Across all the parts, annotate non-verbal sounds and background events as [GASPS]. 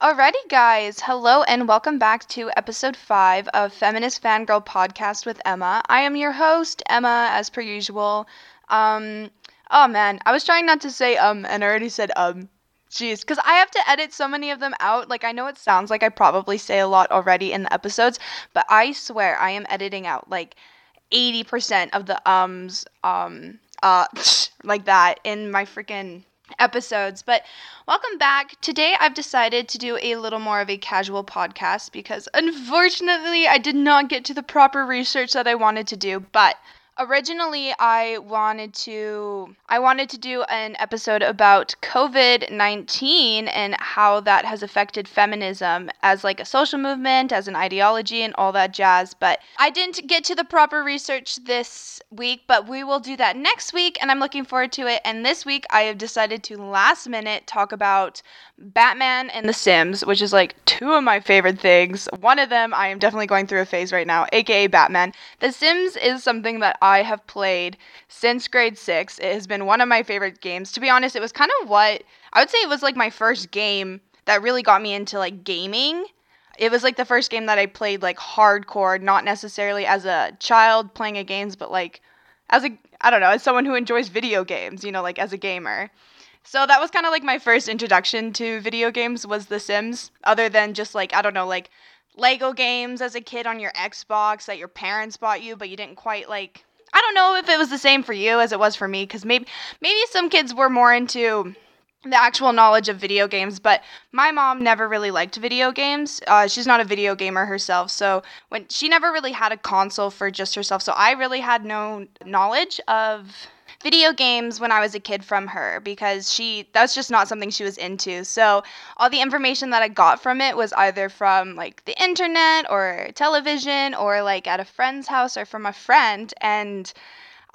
Alrighty, guys. Hello and welcome back to episode five of Feminist Fangirl Podcast with Emma. I am your host, Emma, as per usual. Um, oh man, I was trying not to say um, and I already said um. Jeez, because I have to edit so many of them out. Like, I know it sounds like I probably say a lot already in the episodes, but I swear I am editing out like 80% of the ums, um, uh, [LAUGHS] like that in my freaking episodes. But welcome back. Today I've decided to do a little more of a casual podcast because unfortunately I did not get to the proper research that I wanted to do. But originally I wanted to I wanted to do an episode about COVID-19 and how that has affected feminism as like a social movement, as an ideology and all that jazz, but I didn't get to the proper research this week, but we will do that next week and I'm looking forward to it. And this week I have decided to last minute talk about Batman and The Sims, which is like two of my favorite things. One of them I am definitely going through a phase right now, aka Batman. The Sims is something that have played since grade six. It has been one of my favorite games. To be honest, it was kind of what I would say it was like my first game that really got me into like gaming. It was like the first game that I played like hardcore, not necessarily as a child playing a games, but like as a I don't know, as someone who enjoys video games, you know, like as a gamer. So that was kind of like my first introduction to video games was The Sims, other than just like I don't know, like Lego games as a kid on your Xbox that your parents bought you, but you didn't quite like. I don't know if it was the same for you as it was for me, because maybe maybe some kids were more into the actual knowledge of video games, but my mom never really liked video games. Uh, she's not a video gamer herself, so when she never really had a console for just herself, so I really had no knowledge of video games when I was a kid from her because she that's just not something she was into. So all the information that I got from it was either from like the internet or television or like at a friend's house or from a friend and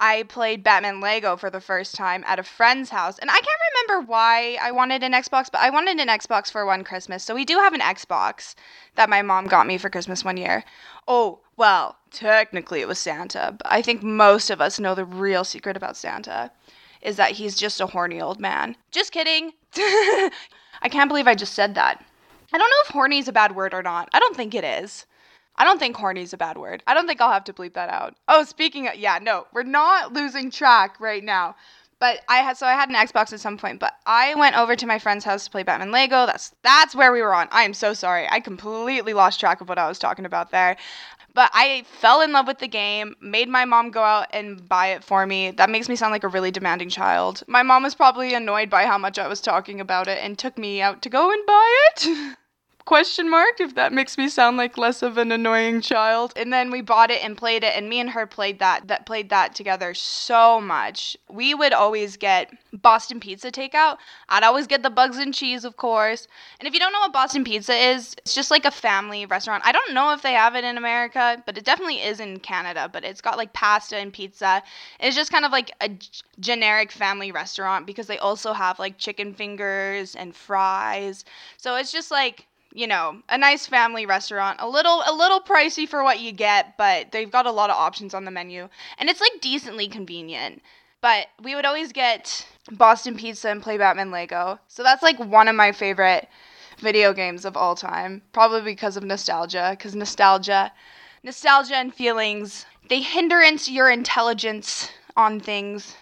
I played Batman Lego for the first time at a friend's house. And I can't remember why I wanted an Xbox, but I wanted an Xbox for one Christmas. So we do have an Xbox that my mom got me for Christmas one year. Oh, well, technically it was Santa, but I think most of us know the real secret about Santa is that he's just a horny old man. Just kidding. [LAUGHS] I can't believe I just said that. I don't know if horny is a bad word or not. I don't think it is. I don't think horny is a bad word. I don't think I'll have to bleep that out. Oh, speaking of, yeah, no, we're not losing track right now. But I had so I had an Xbox at some point, but I went over to my friend's house to play Batman Lego. That's that's where we were on. I am so sorry. I completely lost track of what I was talking about there. But I fell in love with the game, made my mom go out and buy it for me. That makes me sound like a really demanding child. My mom was probably annoyed by how much I was talking about it and took me out to go and buy it. [LAUGHS] question mark if that makes me sound like less of an annoying child. And then we bought it and played it and me and her played that that played that together so much. We would always get boston pizza takeout. I'd always get the bugs and cheese of course. And if you don't know what boston pizza is it's just like a family restaurant. I don't know if they have it in america but it definitely is in canada but it's got like pasta and pizza. It's just kind of like a g- generic family restaurant because they also have like chicken fingers and fries. So it's just like you know, a nice family restaurant. A little a little pricey for what you get, but they've got a lot of options on the menu. And it's like decently convenient. But we would always get Boston Pizza and play Batman Lego. So that's like one of my favorite video games of all time, probably because of nostalgia, cuz nostalgia nostalgia and feelings, they hindrance your intelligence on things.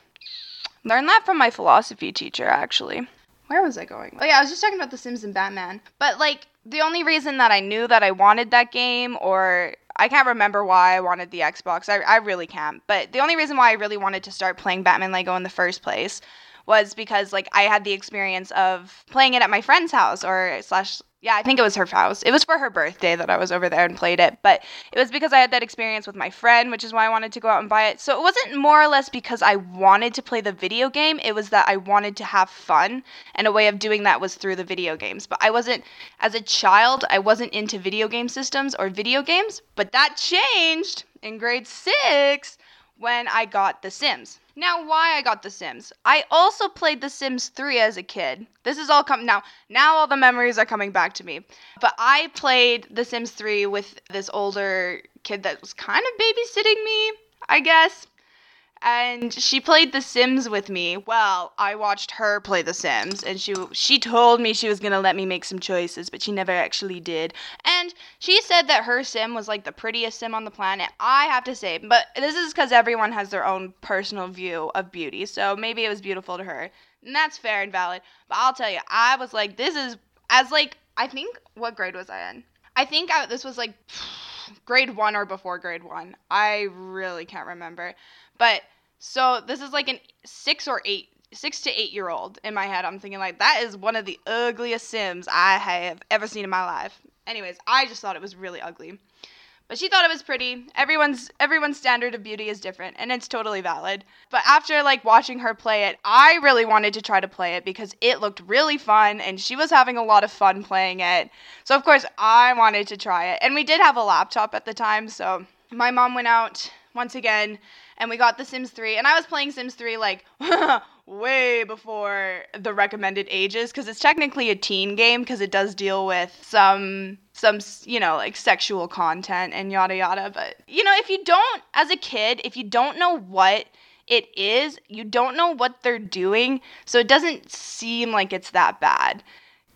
Learned that from my philosophy teacher actually. Where was I going? Oh yeah, I was just talking about The Sims and Batman. But like the only reason that I knew that I wanted that game, or I can't remember why I wanted the Xbox. I, I really can't. But the only reason why I really wanted to start playing Batman Lego in the first place was because like I had the experience of playing it at my friend's house or slash yeah, I think it was her house. It was for her birthday that I was over there and played it, but it was because I had that experience with my friend, which is why I wanted to go out and buy it. So it wasn't more or less because I wanted to play the video game, it was that I wanted to have fun, and a way of doing that was through the video games. But I wasn't as a child, I wasn't into video game systems or video games, but that changed in grade 6 when I got The Sims. Now, why I got The Sims. I also played The Sims 3 as a kid. This is all coming now. Now all the memories are coming back to me. But I played The Sims 3 with this older kid that was kind of babysitting me, I guess. And she played The Sims with me. Well, I watched her play The Sims, and she she told me she was gonna let me make some choices, but she never actually did. And she said that her sim was like the prettiest sim on the planet. I have to say, but this is because everyone has their own personal view of beauty, so maybe it was beautiful to her, and that's fair and valid. But I'll tell you, I was like, this is as like I think what grade was I in? I think I, this was like [SIGHS] grade one or before grade one. I really can't remember. But so this is like an six or eight, six to eight year old in my head. I'm thinking like that is one of the ugliest Sims I have ever seen in my life. Anyways, I just thought it was really ugly. But she thought it was pretty. Everyone's everyone's standard of beauty is different and it's totally valid. But after like watching her play it, I really wanted to try to play it because it looked really fun and she was having a lot of fun playing it. So of course, I wanted to try it. And we did have a laptop at the time, so my mom went out once again and we got The Sims 3 and I was playing Sims 3 like [LAUGHS] way before the recommended ages because it's technically a teen game because it does deal with some some you know like sexual content and yada yada but you know if you don't as a kid if you don't know what it is you don't know what they're doing so it doesn't seem like it's that bad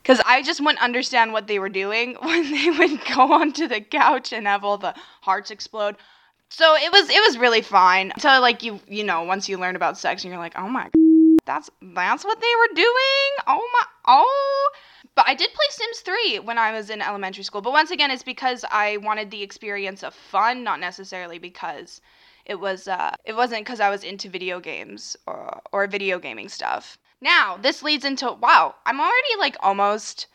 because I just wouldn't understand what they were doing [LAUGHS] when they would go [LAUGHS] onto the couch and have all the hearts explode. So it was it was really fine until like you you know once you learn about sex and you're like oh my that's that's what they were doing oh my oh but I did play Sims 3 when I was in elementary school. But once again, it's because I wanted the experience of fun, not necessarily because it was uh, it wasn't because I was into video games or or video gaming stuff. Now this leads into wow, I'm already like almost.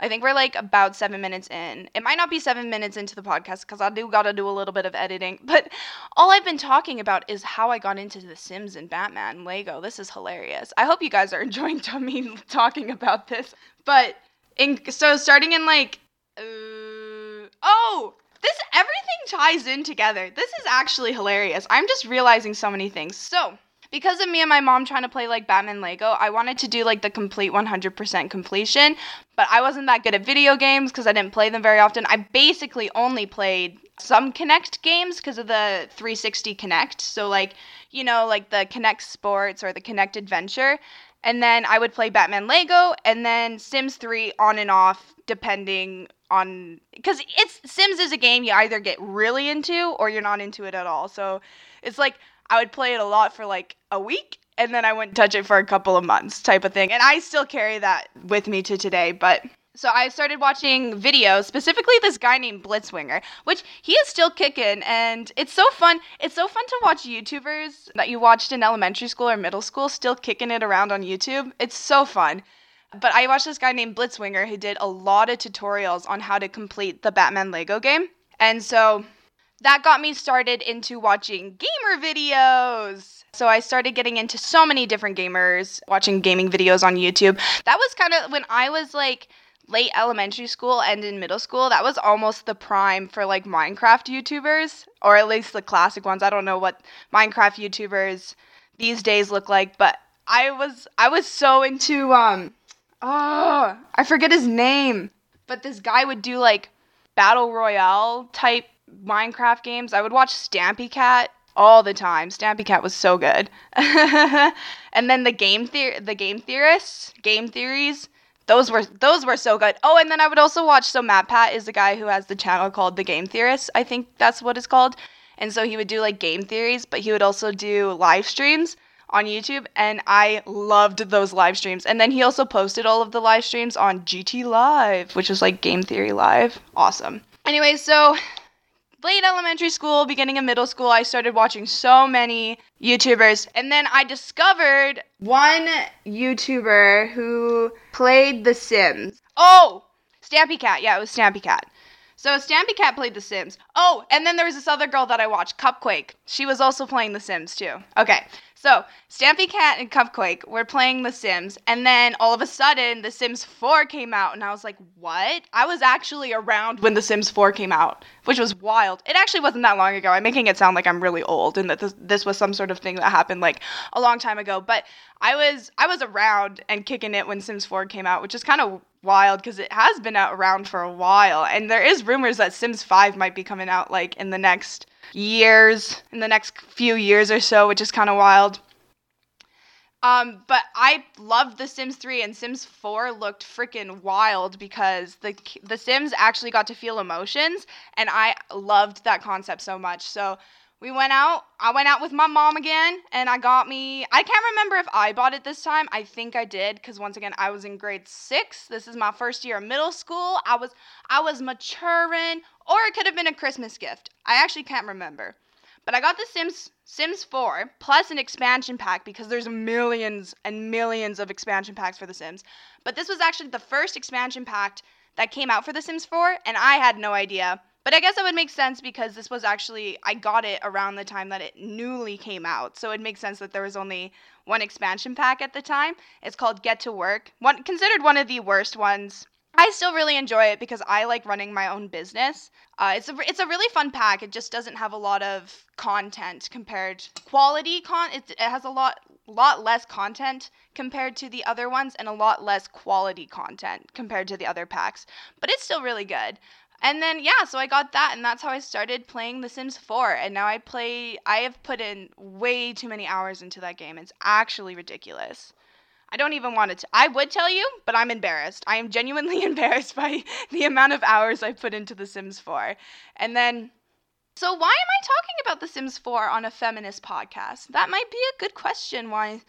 I think we're like about seven minutes in. It might not be seven minutes into the podcast because I do gotta do a little bit of editing. [LAUGHS] But all I've been talking about is how I got into The Sims and Batman Lego. This is hilarious. I hope you guys are [LAUGHS] enjoying me [LAUGHS] talking about this. But in so starting in like uh, oh this everything ties in together. This is actually hilarious. I'm just realizing so many things. So because of me and my mom trying to play like Batman Lego, I wanted to do like the complete 100% completion, but I wasn't that good at video games because I didn't play them very often. I basically only played some Kinect games because of the 360 Kinect. So like, you know, like the Kinect Sports or the Kinect Adventure. And then I would play Batman Lego and then Sims 3 on and off depending on cuz it's Sims is a game you either get really into or you're not into it at all. So it's like I would play it a lot for like a week and then I wouldn't touch it for a couple of months type of thing. And I still carry that with me to today, but so I started watching videos, specifically this guy named Blitzwinger, which he is still kicking, and it's so fun. It's so fun to watch YouTubers that you watched in elementary school or middle school still kicking it around on YouTube. It's so fun. But I watched this guy named Blitzwinger who did a lot of tutorials on how to complete the Batman Lego game. And so that got me started into watching gamer videos. So I started getting into so many different gamers, watching gaming videos on YouTube. That was kind of when I was like late elementary school and in middle school, that was almost the prime for like Minecraft YouTubers, or at least the classic ones. I don't know what Minecraft YouTubers these days look like, but I was I was so into um oh, I forget his name, but this guy would do like battle royale type Minecraft games. I would watch Stampy Cat all the time. Stampy Cat was so good. [LAUGHS] and then the game the- the game theorists, game theories those were those were so good. Oh, and then I would also watch. So Matt Pat is the guy who has the channel called The Game Theorist. I think that's what it's called. And so he would do like game theories, but he would also do live streams on YouTube, and I loved those live streams. And then he also posted all of the live streams on GT Live, which is like Game Theory Live. Awesome. Anyway, so late elementary school, beginning of middle school, I started watching so many YouTubers. And then I discovered one YouTuber who played The Sims. Oh, Stampy Cat. Yeah, it was Stampy Cat. So Stampy Cat played The Sims. Oh, and then there was this other girl that I watched, Cupquake. She was also playing The Sims too. Okay, so Stampy Cat and Cupquake were playing The Sims, and then all of a sudden, The Sims 4 came out, and I was like, what? I was actually around when The Sims 4 came out, which was wild. It actually wasn't that long ago. I'm making it sound like I'm really old and that this, this was some sort of thing that happened like a long time ago, but I was I was around and kicking it when Sims 4 came out, which is kind of wild because it has been out around for a while, and there is rumors that Sims 5 might be coming out like in the next years, in the next few years or so, which is kind of wild. Um, but I loved The Sims 3 and Sims 4 looked freaking wild because the the Sims actually got to feel emotions and I loved that concept so much. So we went out. I went out with my mom again and I got me I can't remember if I bought it this time. I think I did cuz once again I was in grade 6. This is my first year of middle school. I was I was maturing or it could have been a Christmas gift. I actually can't remember. But I got the Sims Sims 4 plus an expansion pack because there's millions and millions of expansion packs for the Sims. But this was actually the first expansion pack that came out for the Sims 4 and I had no idea but I guess that would make sense because this was actually I got it around the time that it newly came out. So it makes sense that there was only one expansion pack at the time. It's called Get to Work. One considered one of the worst ones. I still really enjoy it because I like running my own business. Uh, it's a it's a really fun pack. It just doesn't have a lot of content compared quality con. It, it has a lot lot less content compared to the other ones and a lot less quality content compared to the other packs. But it's still really good. And then yeah, so I got that and that's how I started playing The Sims 4 and now I play I have put in way too many hours into that game. It's actually ridiculous. I don't even want to I would tell you, but I'm embarrassed. I am genuinely [LAUGHS] embarrassed by the amount of hours I put into The Sims 4. And then so why am I talking about The Sims 4 on a feminist podcast? That might be a good question why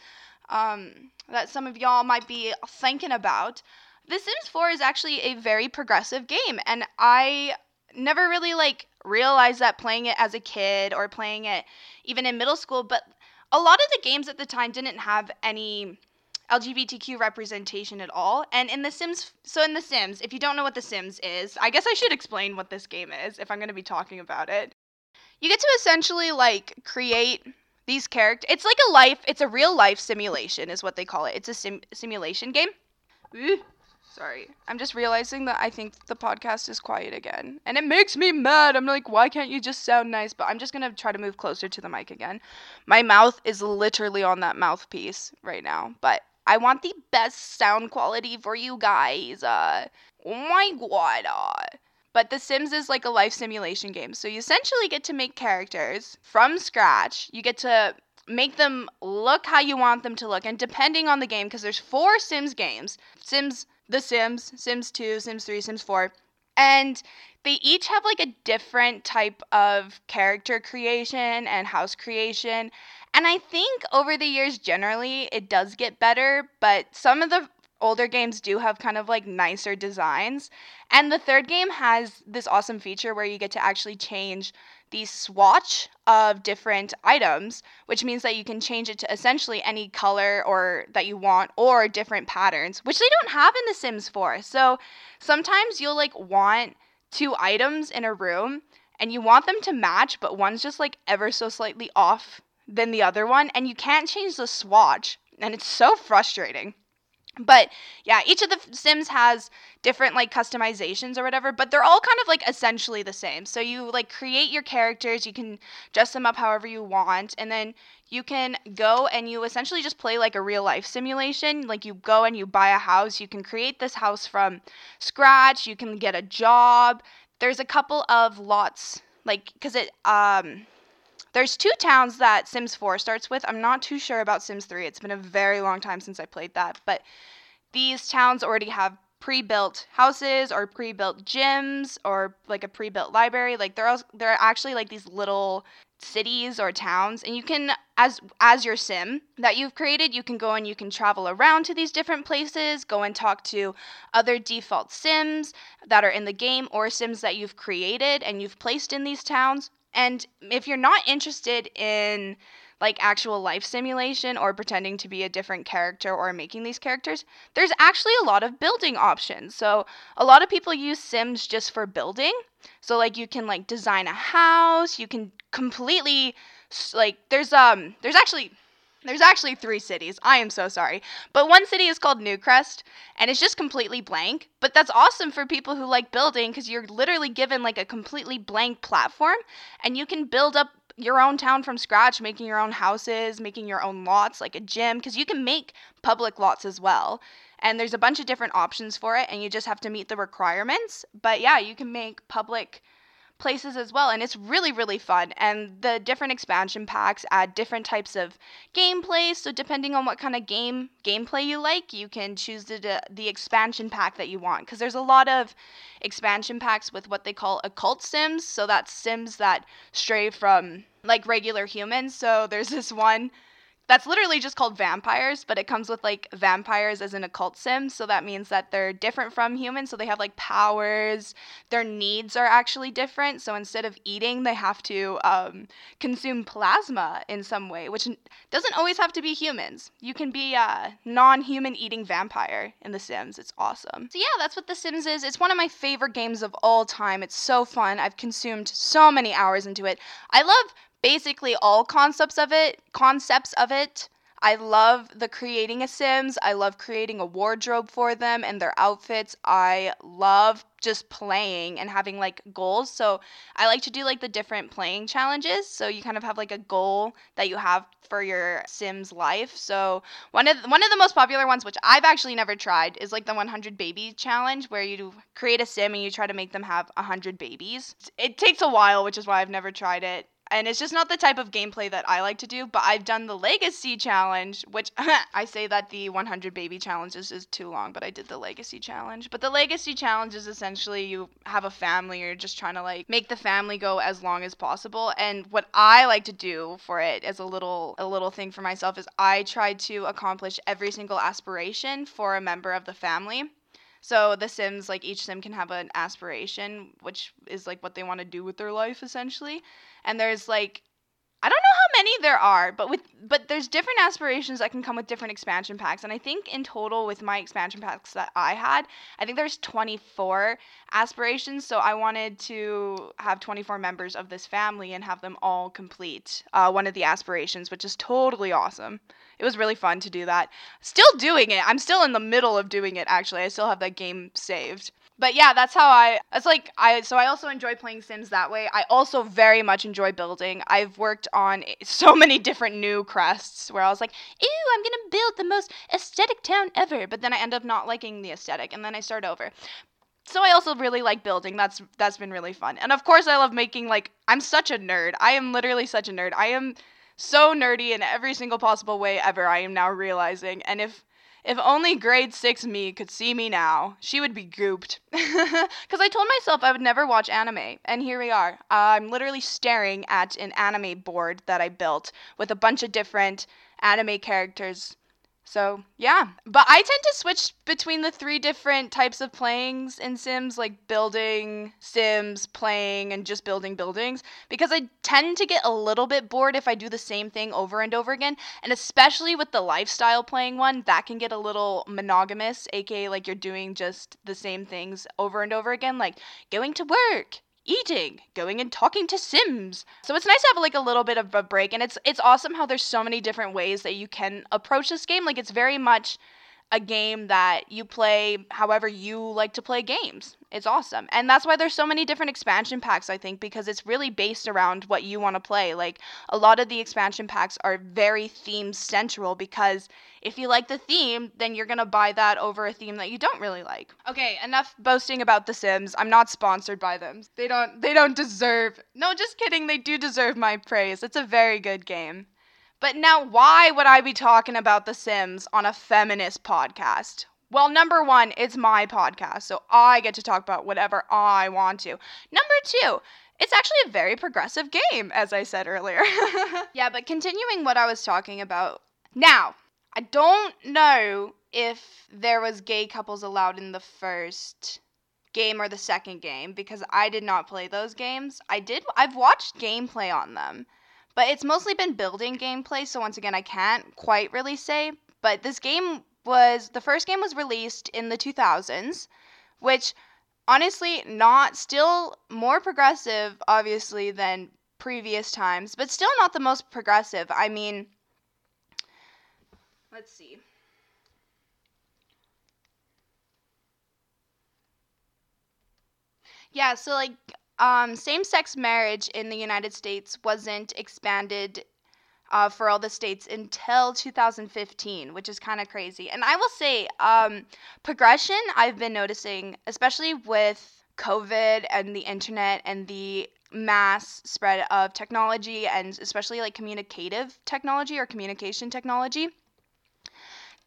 um, that some of y'all might be thinking about. The Sims 4 is actually a very progressive game and I never really like realized that playing it as a kid or playing it even in middle school, but a lot of the games at the time didn't have any LGBTQ representation at all. And in The Sims, so in The Sims, if you don't know what The Sims is, I guess I should explain what this game is if I'm going to be talking about it. You get to essentially like create these characters. It's like a life, it's a real life simulation, is what they call it. It's a sim- simulation game. Ooh. Sorry. I'm just realizing that I think the podcast is quiet again. And it makes me mad. I'm like, why can't you just sound nice? But I'm just going to try to move closer to the mic again. My mouth is literally on that mouthpiece right now. But I want the best sound quality for you guys. Uh, oh my god. Uh. But The Sims is like a life simulation game. So you essentially get to make characters from scratch. You get to make them look how you want them to look. And depending on the game, because there's four Sims games Sims the Sims, Sims 2, Sims 3, Sims 4. And they each have like a different type of character creation and house creation. And I think over the years, generally, it does get better, but some of the older games do have kind of like nicer designs. And the third game has this awesome feature where you get to actually change the swatch of different items, which means that you can change it to essentially any color or that you want or different patterns, which they don't have in The Sims 4. So sometimes you'll like want two items in a room and you want them to match, but one's just like ever so slightly off than the other one, and you can't change the swatch, and it's so frustrating. But yeah, each of the Sims has different like customizations or whatever, but they're all kind of like essentially the same. So you like create your characters, you can dress them up however you want, and then you can go and you essentially just play like a real life simulation. Like you go and you buy a house, you can create this house from scratch, you can get a job. There's a couple of lots like cuz it um there's two towns that Sims 4 starts with. I'm not too sure about Sims 3. It's been a very long time since I played that, but these towns already have pre-built houses or pre-built gyms or like a pre-built library. Like they're also, they're actually like these little cities or towns and you can as as your sim that you've created you can go and you can travel around to these different places go and talk to other default sims that are in the game or sims that you've created and you've placed in these towns and if you're not interested in like actual life simulation or pretending to be a different character or making these characters, there's actually a lot of building options. So, a lot of people use Sims just for building. So, like you can like design a house, you can completely like there's um there's actually there's actually three cities. I am so sorry. But one city is called Newcrest, and it's just completely blank. But that's awesome for people who like building because you're literally given like a completely blank platform, and you can build up your own town from scratch, making your own houses, making your own lots, like a gym, because you can make public lots as well. and there's a bunch of different options for it and you just have to meet the requirements. But yeah, you can make public places as well and it's really really fun. And the different expansion packs add different types of gameplay so depending on what kind of game gameplay you like you can choose the the expansion pack that you want. Because there's a lot of expansion packs with what they call occult sims so that's sims that stray from like regular humans. So there's this one that's literally just called vampires, but it comes with like vampires as an occult sim. So that means that they're different from humans. So they have like powers. Their needs are actually different. So instead of eating, they have to um, consume plasma in some way, which doesn't always have to be humans. You can be a non human eating vampire in The Sims. It's awesome. So yeah, that's what The Sims is. It's one of my favorite games of all time. It's so fun. I've consumed so many hours into it. I love basically all concepts of it, concepts of it. I love the creating a Sims. I love creating a wardrobe for them and their outfits. I love just playing and having like goals. So I like to do like the different playing challenges. So you kind of have like a goal that you have for your Sims life. So one of one of the most popular ones, which I've actually never tried, is like the 100 baby challenge, where you create a Sim and you try to make them have 100 babies. It takes a while, which is why I've never tried it and it's just not the type of gameplay that I like to do. But I've done the Legacy Challenge, which [LAUGHS] I say that the 100 Baby Challenge is, is too long, but I did the Legacy Challenge. But the Legacy Challenge is essentially you have a family, you're just trying to like make the family go as long as possible. And what I like to do for it as a little a little thing for myself is I try to accomplish every single aspiration for a member of the family. So the Sims, like each Sim can have an aspiration, which is like what they want to do with their life essentially. And there's like I don't know how many there are, but with but there's different aspirations that can come with different expansion packs. And I think in total with my expansion packs that I had, I think there's 24 aspirations. So I wanted to have 24 members of this family and have them all complete uh, one of the aspirations, which is totally awesome. It was really fun to do that. Still doing it. I'm still in the middle of doing it actually. I still have that game saved but yeah, that's how I. It's like I. So I also enjoy playing Sims that way. I also very much enjoy building. I've worked on [LAUGHS] so many different Newcrests where I was like, "Ew, I'm gonna build the most aesthetic town ever," but then I end up not liking the aesthetic, and then I start over. So I also really like building. That's that's been really fun, and of course I love making. Like I'm such a nerd. I am literally such a nerd. I am so nerdy in every single possible way ever. I am now realizing, and if if only grade 6 me could see me now, she would be gooped. [LAUGHS] Because I told myself I would never watch anime, and here we are. I'm literally staring at an anime board that I built with a bunch of different anime characters so, yeah. But I tend to switch between the three different types of playings in Sims, like building, Sims, playing, and just building buildings, because I tend to get a little bit bored if I do the same thing over and over again. And especially with the lifestyle playing one, that can get a little monogamous, aka, like you're doing just the same things over and over again, like going to work, eating, going and talking to Sims. So it's nice to have like a little bit of a break and it's it's awesome how there's so many different ways that you can approach this game. Like it's very much a game that you play however you like to play games. It's awesome. And that's why there's so many different expansion packs, I think, because it's really based around what you want to play. Like a lot of the expansion packs are very theme central because if you like the theme, then you're going to buy that over a theme that you don't really like. Okay, enough boasting about The Sims. I'm not sponsored by them. They don't they don't deserve. No, just kidding. They do deserve my praise. It's a very good game. But now, why would I be talking about The Sims on a feminist podcast? Well, number one, it's my podcast, so I get to talk about whatever I want to. Number two, it's actually a very progressive game, as I said earlier. [LAUGHS] yeah, but continuing what I was talking about. Now, I don't know if there was gay couples allowed in the first game or the second game because I did not play those games. I did I've watched gameplay on them. But it's mostly been building gameplay, so once again, I can't quite really say. But this game was the first game was released in the 2000s, which honestly, not still more progressive, obviously, than previous times, but still not the most progressive. I mean, let's see. Yeah, so like um, same sex marriage in the United States wasn't expanded uh, for all the states until 2015, which is kind of crazy. And I will say, um, progression I've been noticing, especially with COVID and the internet and the mass spread of technology and especially like communicative technology or communication technology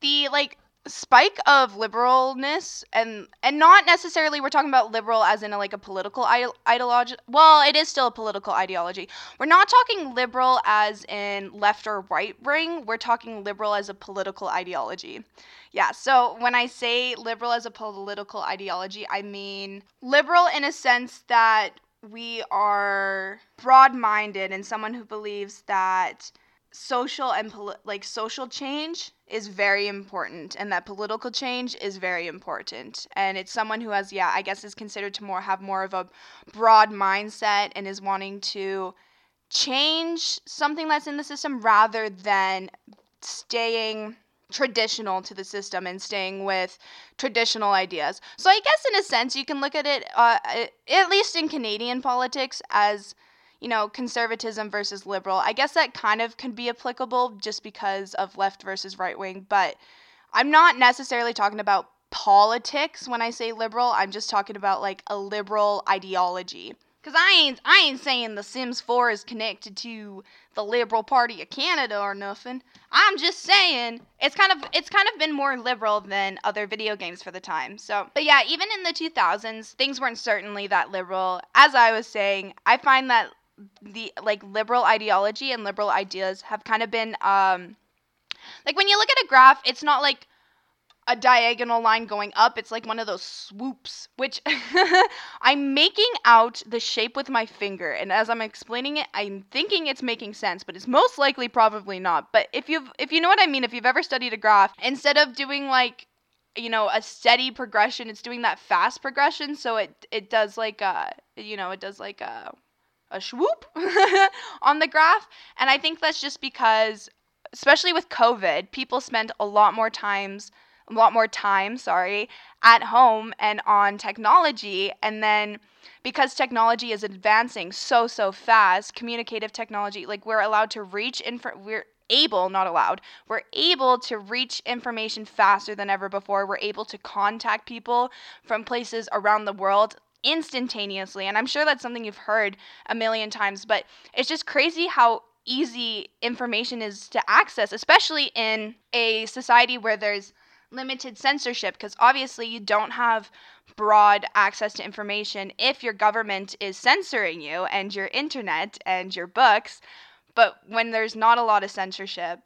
the like spike of liberalness and and not necessarily we're talking about liberal as in a, like a political ideology well it is still a political ideology. We're not talking liberal as in left or right wing we're talking liberal as a political ideology. Yeah so when i say liberal as a political ideology i mean liberal in a sense that we are broad-minded and someone who believes that social and poli- like social change is very important and that political change is very important. And it's someone who has yeah i guess is considered to more have more of a broad mindset and is wanting to change something that's in the system rather than staying traditional to the system and staying with traditional ideas. So i guess in a sense you can look at it uh, at least in canadian politics as you know, conservatism versus liberal. I guess that kind of can be applicable just because of left versus right wing, but I'm not necessarily talking about politics when I say liberal. I'm just talking about like a liberal ideology. Cause I ain't I ain't saying The Sims 4 is connected to the Liberal Party of Canada or nothing. I'm just saying it's kind of it's kind of been more liberal than other video games for the time. So, but yeah, even in the 2000s, things weren't certainly that liberal. As I was saying, I find that the like liberal ideology and liberal ideas have kind of been um like when you look at a graph, it's not like a diagonal line going up. It's like one of those swoops, which [LAUGHS] I'm making out the shape with my finger. And as I'm explaining it, I'm thinking it's making sense, but it's most likely probably not. But if you've if you know what I mean, if you've ever studied a graph, instead of doing like you know a steady progression, it's doing that fast progression. So it it does like a you know it does like a a swoop [LAUGHS] on the graph. And I think that's just because, especially with COVID, people spend a lot more times a lot more time, sorry, at home and on technology. And then because technology is advancing so, so fast, communicative technology, like we're allowed to reach info, we're able, not allowed, we're able to reach information faster than ever before. We're able to contact people from places around the world instantaneously. And I'm sure that's something you've heard a million times, but it's just crazy how easy information is to access, especially in a society where there's limited censorship, because obviously you don't have broad access to information if your government is censoring you and your internet and your books. But when there's not a lot of censorship,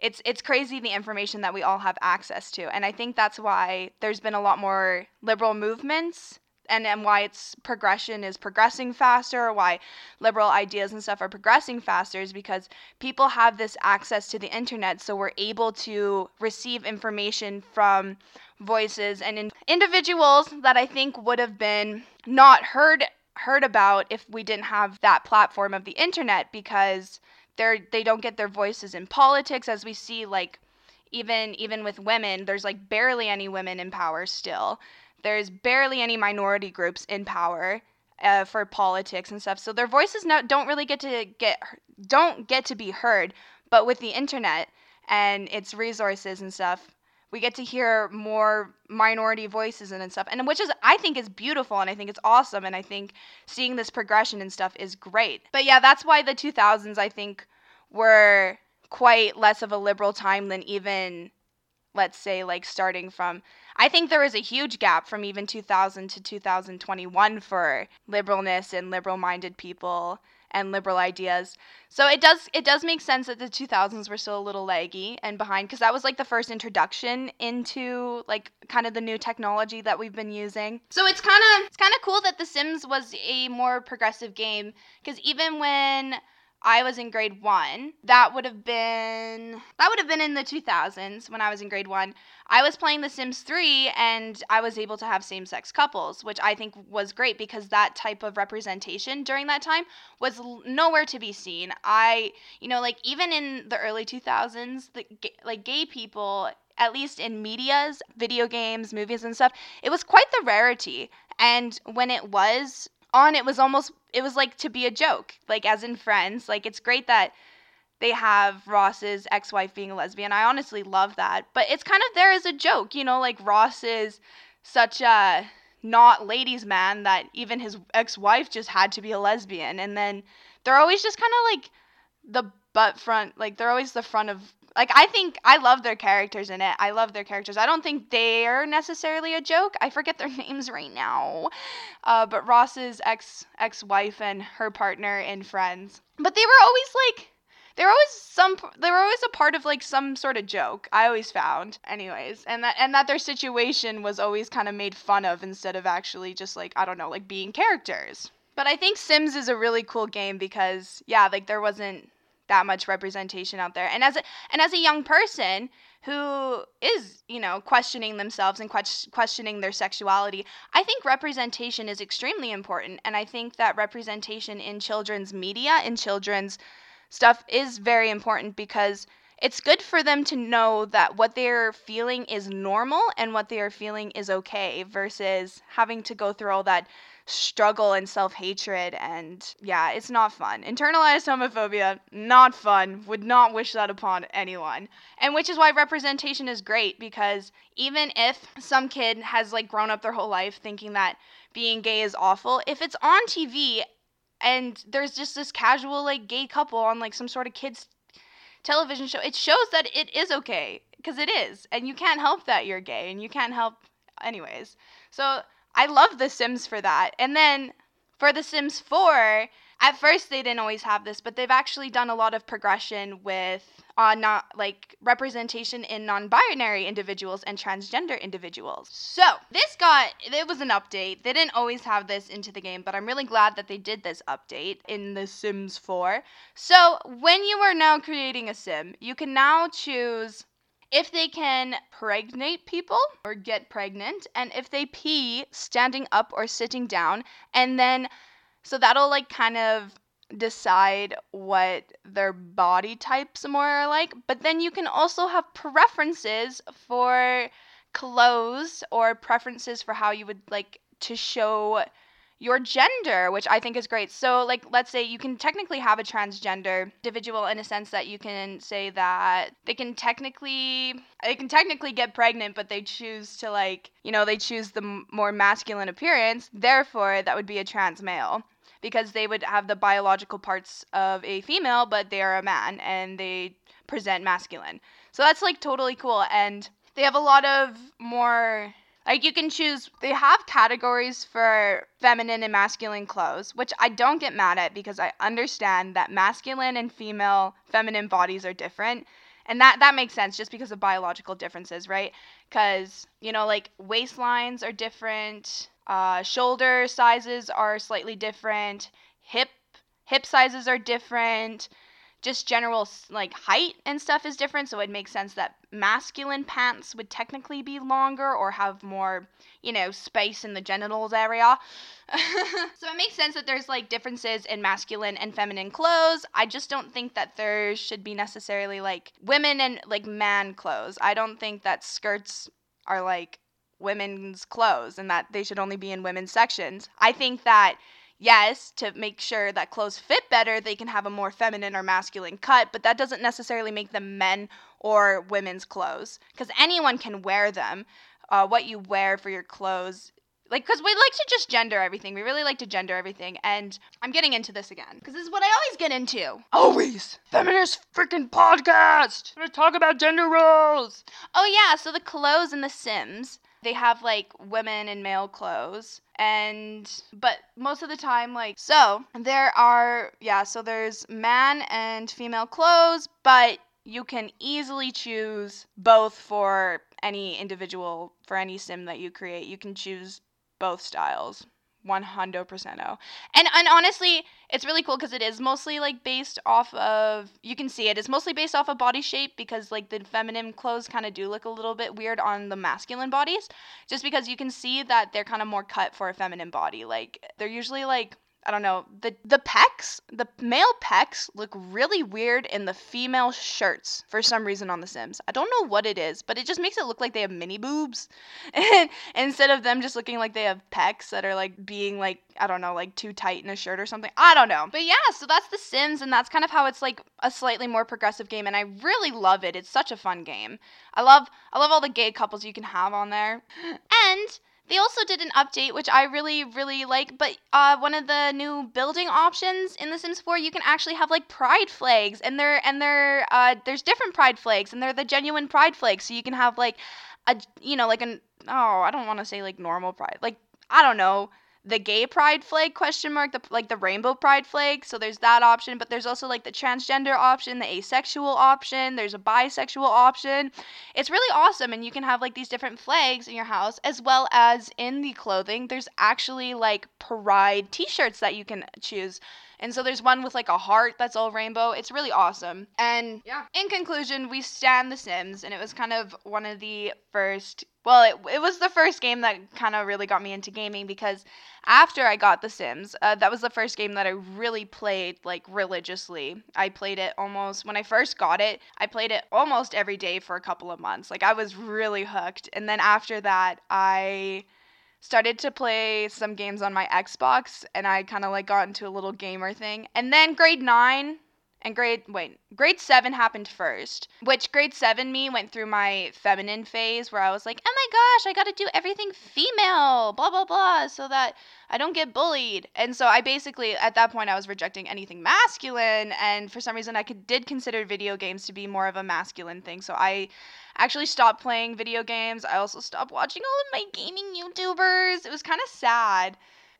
it's it's crazy the information that we all have access to. And I think that's why there's been a lot more liberal movements and and why its progression is progressing faster, or why liberal ideas and stuff are progressing faster is because people have this access to the internet, so we're able to receive information from voices and in individuals that I think would have been not heard heard about if we didn't have that platform of the internet because they're they don't get their voices in politics. As we see like even even with women there's like barely any women in power still there's barely any minority groups in power uh, for politics and stuff. So their voices now don't really get to get don't get to be heard. But with the internet and its resources and stuff, we get to hear more minority voices and stuff and which is i think is beautiful and i think it's awesome and i think seeing this progression and stuff is great but yeah that's why the 2000s i think were quite less of a liberal time than even let's say like starting from I think there is a huge gap from even 2000 to 2021 for liberalness and liberal-minded people and liberal ideas. So it does it does make sense that the 2000s were still a little laggy and behind because that was like the first introduction into like kind of the new technology that we've been using. So it's kind of it's kind of cool that The Sims was a more progressive game because even when I was in grade one. That would have been that would have been in the 2000s when I was in grade one. I was playing The Sims 3 and I was able to have same-sex couples, which I think was great because that type of representation during that time was nowhere to be seen. I, you know, like even in the early 2000s, the like gay people at least in media's video games, movies and stuff, it was quite the rarity. And when it was on, it was almost it was like to be a joke, like as in Friends. Like it's great that they have Ross's ex-wife being a lesbian. I honestly love that. But it's kind of there as a joke, you know, like Ross is such a not ladies man that even his ex-wife just had to be a lesbian and then they're always just kind of like the butt front like they're always the front of like I think I love their characters in it. I love their characters. I don't think they're necessarily a joke. I forget their [LAUGHS] names right now. Uh, but Ross's ex ex wife and her partner and Friends. But they were always like they're always some they were always a part of like some sort of joke i always found anyways and that and that their situation was always kind of made fun of instead of actually just like i don't know like being characters but i think sims is a really cool game because yeah like there wasn't that much representation out there. And as a, and as a young person who is, you know, questioning themselves and que- questioning their sexuality, I think representation is extremely important. And I think that representation in children's media, and children's stuff, is very important because it's good for them to know that what they're feeling is normal and what they are feeling is okay versus having to go through all that struggle and self hatred. And yeah, it's not fun. Internalized homophobia, not fun. Would not wish that upon anyone. And which is why representation is great because even if some kid has like grown up their whole life thinking that being gay is awful, if it's on TV and there's just this casual like gay couple on like some sort of kids television show, it shows that it is okay because it is. And you can't help that you're gay and you can't help anyways. So I love The Sims for that. And then for The Sims 4, at first they didn't always have this, but they've actually done a lot of progression with uh, not like representation in non-binary individuals and transgender individuals. So this got it was an update. They didn't always have this into the game, but I'm really glad that they did this update in The Sims 4. So when you are now creating a sim, you can now choose if they can pregnate people or get pregnant, and if they pee standing up or sitting down, and then so that'll like kind of decide what their body types more are like. But then you can also have preferences for clothes or preferences for how you would like to show your gender, which I think is great. So, like, let's say you can technically have a transgender individual in a sense that you can say that they can technically they can technically get pregnant, but they choose to like, you know, they choose the more masculine appearance. Therefore, that would be a trans male because they would have the biological parts of a female, but they are a man and they present masculine. So that's like totally cool and they have a lot of more like you can choose, they have categories for feminine and masculine clothes, which I don't get mad at because I understand that masculine and female feminine bodies are different. And that that makes sense just because of biological differences, right? Cuz, you know, like waistlines are different, uh, shoulder sizes are slightly different, hip hip sizes are different just general like height and stuff is different so it makes sense that masculine pants would technically be longer or have more you know space in the genitals area. [LAUGHS] So it makes sense that there's like differences in masculine and feminine clothes. I just don't think that there should be necessarily like women and like man clothes. I don't think that skirts are like women's clothes and that they should only be in women's sections. I think that yes, to make sure that clothes fit better, they can have a more feminine or masculine cut, but that doesn't necessarily make them men or women's clothes because anyone can wear them. Uh, what you wear for your clothes. Like because we like to just gender everything we really like to gender everything and i'm getting into this again because this is what i always get into. Always! Feminist freaking podcast! We're gonna talk about gender roles! Oh yeah so the clothes in the sims they have like women and male clothes and but most of the time like so there are yeah so there's man and female clothes but you can easily choose both for any individual for any sim that you create. You can choose both styles 100% And and honestly, it's really cool because it is mostly like based off of you can see it. It's mostly based off of body shape because like the feminine clothes kind of do look a little bit weird on the masculine bodies, just because you can see that they're kind of more cut for a feminine body. Like they're usually like I don't know. The the pecs, the male pecs look really weird in the female shirts for some reason on The Sims. I don't know what it is, but it just makes it look like they have mini boobs. [LAUGHS] Instead of them just looking like they have pecs that are like being like, I don't know, like too tight in a shirt or something. I don't know. But yeah, so that's The Sims and that's kind of how it's like a slightly more progressive game and I really love it. It's such a fun game. I love I love all the gay couples you can have on there. [GASPS] And they also did an update, which I really, really like. But uh, one of the new building options in The Sims 4, you can actually have like pride flags, and they're and they're uh, there's different pride flags, and they're the genuine pride flags. So you can have like a you know like an oh I don't want to say like normal pride, like I don't know the gay pride flag question mark the like the rainbow pride flag so there's that option but there's also like the transgender option the asexual option there's a bisexual option. It's really awesome and you can have like these different flags in your house as well as in the clothing there's actually like pride t-shirts that you can choose and so there's one with like a heart that's all rainbow. It's really awesome. And yeah, in conclusion, we stand The Sims, and it was kind of one of the first. Well, it, it was the first game that kind of really got me into gaming because after I got The Sims, uh, that was the first game that I really played like religiously. I played it almost when I first got it. I played it almost every day for a couple of months. Like I was really hooked. And then after that, I started to play some games on my Xbox and I kind of like got into a little gamer thing. And then grade 9 and grade wait, grade 7 happened first, which grade 7 me went through my feminine phase where I was like, "Oh my gosh, I got to do everything female, blah blah blah so that I don't get bullied." And so I basically at that point I was rejecting anything masculine and for some reason I could, did consider video games to be more of a masculine thing. So I actually stopped playing video games. I also stopped watching all of my gaming YouTubers. It was kind of sad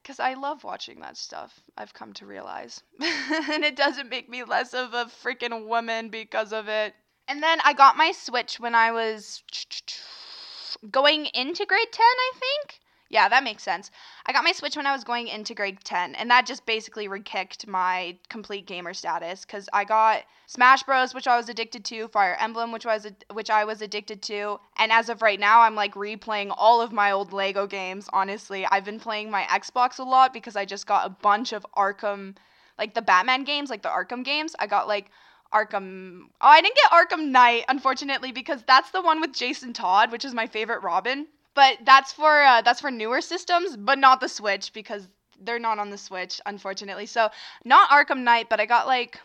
because I love watching that stuff. I've come to realize. [LAUGHS] and it doesn't make me less of a freaking woman because of it. And then I got my Switch when I was [TSK] going into grade 10, I think. Yeah, that makes sense. I got my Switch when I was going into grade 10, and that just basically re-kicked my complete gamer status because I got Smash Bros, which I was addicted to, Fire Emblem, which was which I was addicted to, and as of right now, I'm like replaying all of my old Lego games. Honestly, I've been playing my Xbox a lot because I just got a bunch of Arkham, like the Batman games, like the Arkham games. I got like Arkham. Oh, I didn't get Arkham Knight, unfortunately, because that's the one with Jason Todd, which is my favorite Robin. But that's for uh, that's for newer systems, but not the Switch because they're not on the Switch, unfortunately. So not Arkham Knight, but I got like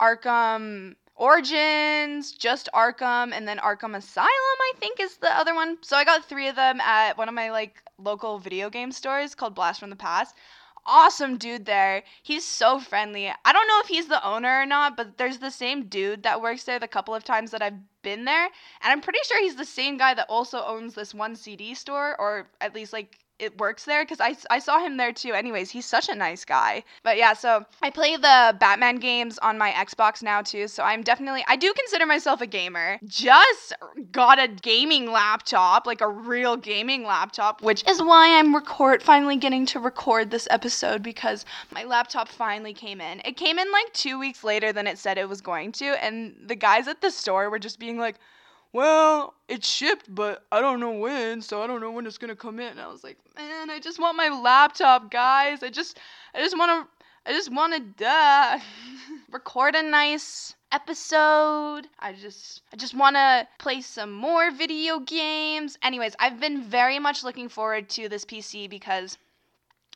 Arkham Origins, just Arkham, and then Arkham Asylum, I think is the other one. So I got three of them at one of my like local video game stores called Blast from the Past awesome dude there. He's so friendly. I don't know if he's the owner or not, but there's the same dude that works there the couple of times that I've been there. And I'm pretty sure he's the same guy that also owns this one CD store, or at least like it works there because I, I saw him there too. Anyways, he's such a nice guy. But yeah, so I play the Batman games on my Xbox now too. So I'm definitely, I do consider myself a gamer. Just got a gaming laptop, like a real gaming laptop, which is why I'm record, finally getting to record this episode because my laptop finally came in. It came in like two weeks later than it said it was going to. And the guys at the store were just being like, well, it's shipped, but I don't know when, so I don't know when it's gonna come in. And I was like, man, I just want my laptop, guys. I just, I just wanna, I just wanna die. [LAUGHS] Record a nice episode. I just, I just wanna play some more video games. Anyways, I've been very much looking forward to this PC because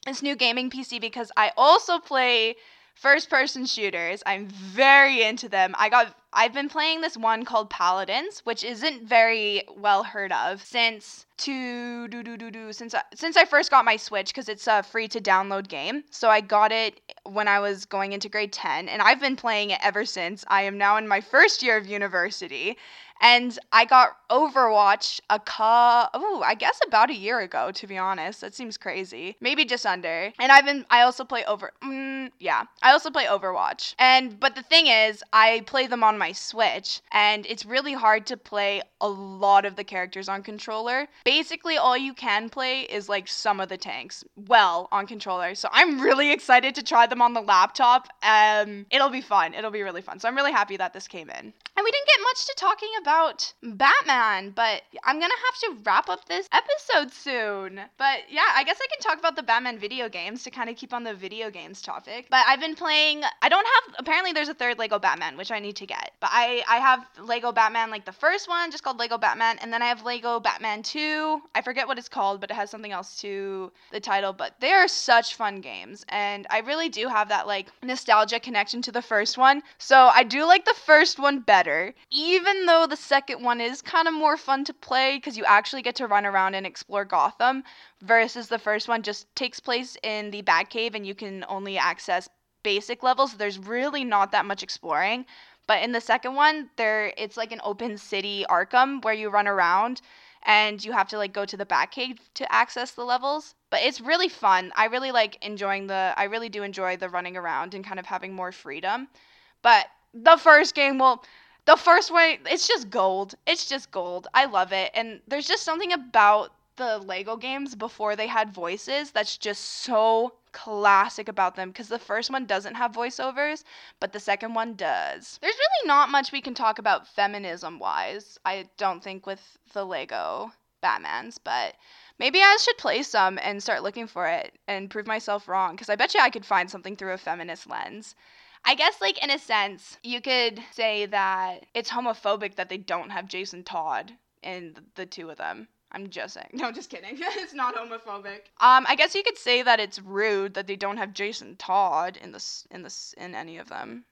this new gaming PC because I also play first person shooters. I'm very into them. I got I've been playing this one called Paladins, which isn't very well heard of since to do do do do since I, since I first got my Switch because it's a free to download game. So I got it when I was going into grade 10 and I've been playing it ever since. I am now in my first year of university and I got Overwatch a ca oh, I guess about a year ago to be honest. That seems crazy. Maybe just under. And I've been I also play over mm, Yeah. I also play Overwatch. And but the thing is, I play them on my Switch and it's really hard to play a lot of the characters on controller. Basically all you can play is like some of the tanks well on controller. So I'm really [LAUGHS] excited to try them on the laptop. Um it'll be fun. It'll be really fun. So I'm really happy that this came in. And we didn't get much to talking about Batman, but I'm to have to wrap up this episode soon. But yeah, I guess I can talk about the Batman video games to kind of keep on the video games topic. But I've been playing I don't have apparently there's a third Lego Batman which I need to get. But I I have Lego Batman like the first one just called Lego Batman and then I have Lego Batman 2. I forget what it's called, but it has something else to the title, but they are such fun games and I really do have that like nostalgia connection to the first one. So I do like the first one better, even though the second one is kind of more fun to play because you actually get to run around and explore Gotham versus the first one just takes place in the Batcave and you can only access basic levels. There's really not that much exploring. But in the second one, there it's like an open city Arkham where you run around and you have to like go to the Batcave to access the levels. But it's really fun. I really like enjoying the I really do enjoy the running around and kind of having more freedom. But the first game, well, the first one, it's just gold. It's just gold. I love it. And there's just something about the Lego games before they had voices that's just so classic about them because the first one doesn't have voiceovers, but the second one does. There's really not much we can talk about feminism wise, I don't think, with the Lego Batmans, but maybe I should play some and start looking for it and prove myself wrong because I bet you I could find something through a feminist lens. I guess, like, in a sense, you could say that it's homophobic that they don't have Jason Todd in the two of them. I'm just saying. [LAUGHS] No, just kidding. [LAUGHS] it's not homophobic. Um, I guess you could say that it's rude that they don't have Jason Todd in this in this in any of them.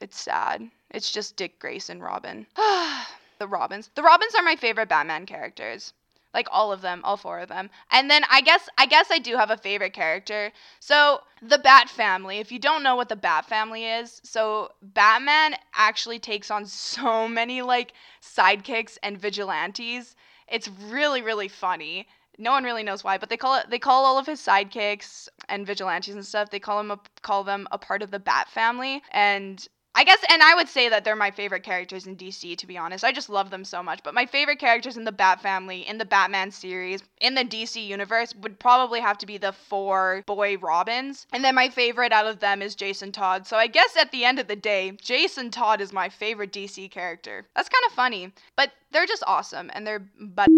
It's sad. It's just Dick Grayson Robin. [SIGHS] the Robins. The Robins are my favorite Batman characters like all of them all four of them and then i guess i guess i do have a favorite character so the bat family if you don't know what the bat family is so batman actually takes on [LAUGHS] so many like sidekicks and vigilantes it's really really funny no one really knows why, but they call it they call all of his sidekicks and vigilantes and stuff. They call him a, call them a part of the Bat family, and I guess, and I would say that they're my favorite characters in DC, to be honest. I just love them so much. But my favorite characters in the Bat family, in the Batman series, in the DC universe, would probably have to be the four boy Robins. And then my favorite out of them is Jason Todd. So I guess at the end of the day, Jason Todd is my favorite DC character. That's kind of funny. But they're just awesome, and they're but.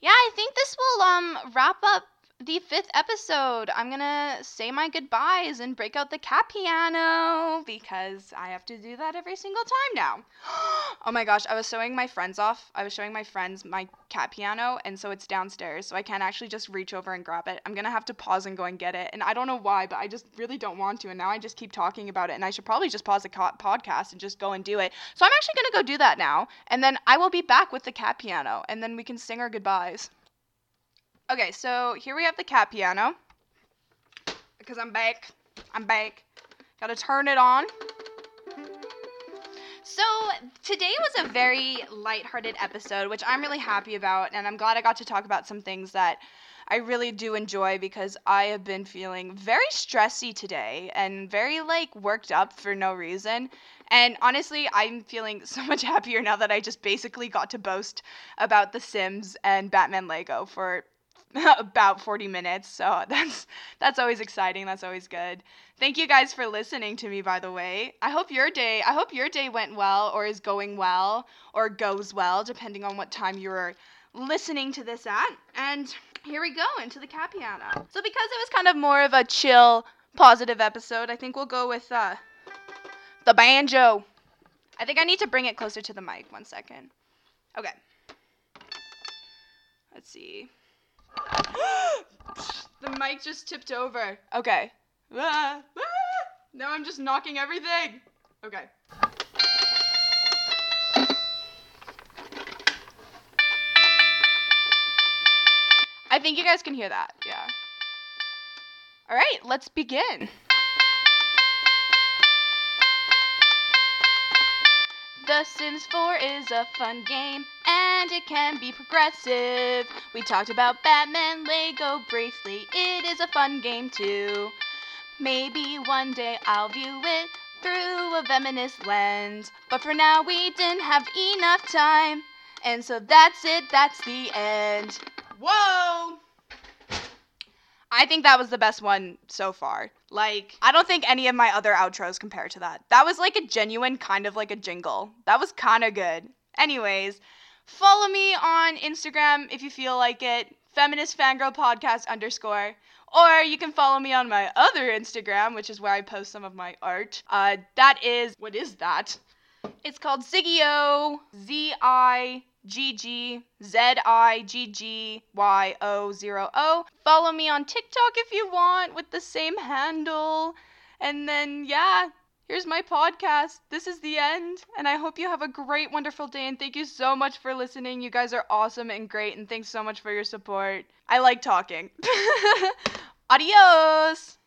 Yeah, I think this will um wrap up the fifth episode, I'm gonna say my goodbyes and break out the cat piano because I have to do that every single time now. [GASPS] oh my gosh, I was showing my friends off. I was showing my friends my cat piano, and so it's downstairs, so I can't actually just reach over and grab it. I'm gonna have to pause and go and get it, and I don't know why, but I just really don't want to, and now I just keep talking about it, and I should probably just pause the podcast and just go and do it. So I'm actually gonna go do that now, and then I will be back with the cat piano, and then we can sing our goodbyes. Okay, so here we have the cat piano. Because I'm back. I'm back. Gotta turn it on. So, today was a very light-hearted episode, which I'm really happy about, and I'm glad I got to talk about some things that I really do enjoy because I have been feeling very stressy today and very like worked up for no reason. And honestly, I'm feeling [LAUGHS] so much happier now that I just basically got to boast about The Sims and Batman Lego for [LAUGHS] about 40 minutes. So [LAUGHS] that's that's always exciting. That's always good. Thank you guys for listening to me by the way. I hope your day I hope your day went well or is going well or goes well depending on what time you're listening to this at. And here we go into the cat. So because it was kind of more of a chill positive episode, I think we'll go with uh the banjo. I think I need to bring it closer to the mic. One second. Okay. Let's see. [GASPS] the mic just tipped over. Okay. [LAUGHS] Now I'm just knocking everything. Okay. I think you guys can hear that. Yeah. All right, let's begin. The Sims 4 is a fun game and it can be progressive. We talked about Batman Lego briefly. It is a fun game too. Maybe one day I'll view it through a feminist lens. But for now, we didn't have enough time. And so that's it, that's the end. Whoa! I think that was the best one so far. Like, I don't think any of my other outros compare to that. That was like a genuine kind of like a jingle. That was kind of good. Anyways, follow me on Instagram if you feel like it. Feminist Fangirl Podcast underscore. Or you can follow me on my other Instagram, which is where I post some of my art. Uh, that is, what is that? It's called Ziggyo, Z I G G Z I G G Y O 0 O. Follow me on TikTok if you want with the same handle. And then, yeah, here's my podcast. This is the end. And I hope you have a great, wonderful day. And thank you so much for listening. You guys are awesome and great. And thanks so much for your support. I like talking. [LAUGHS] Adios.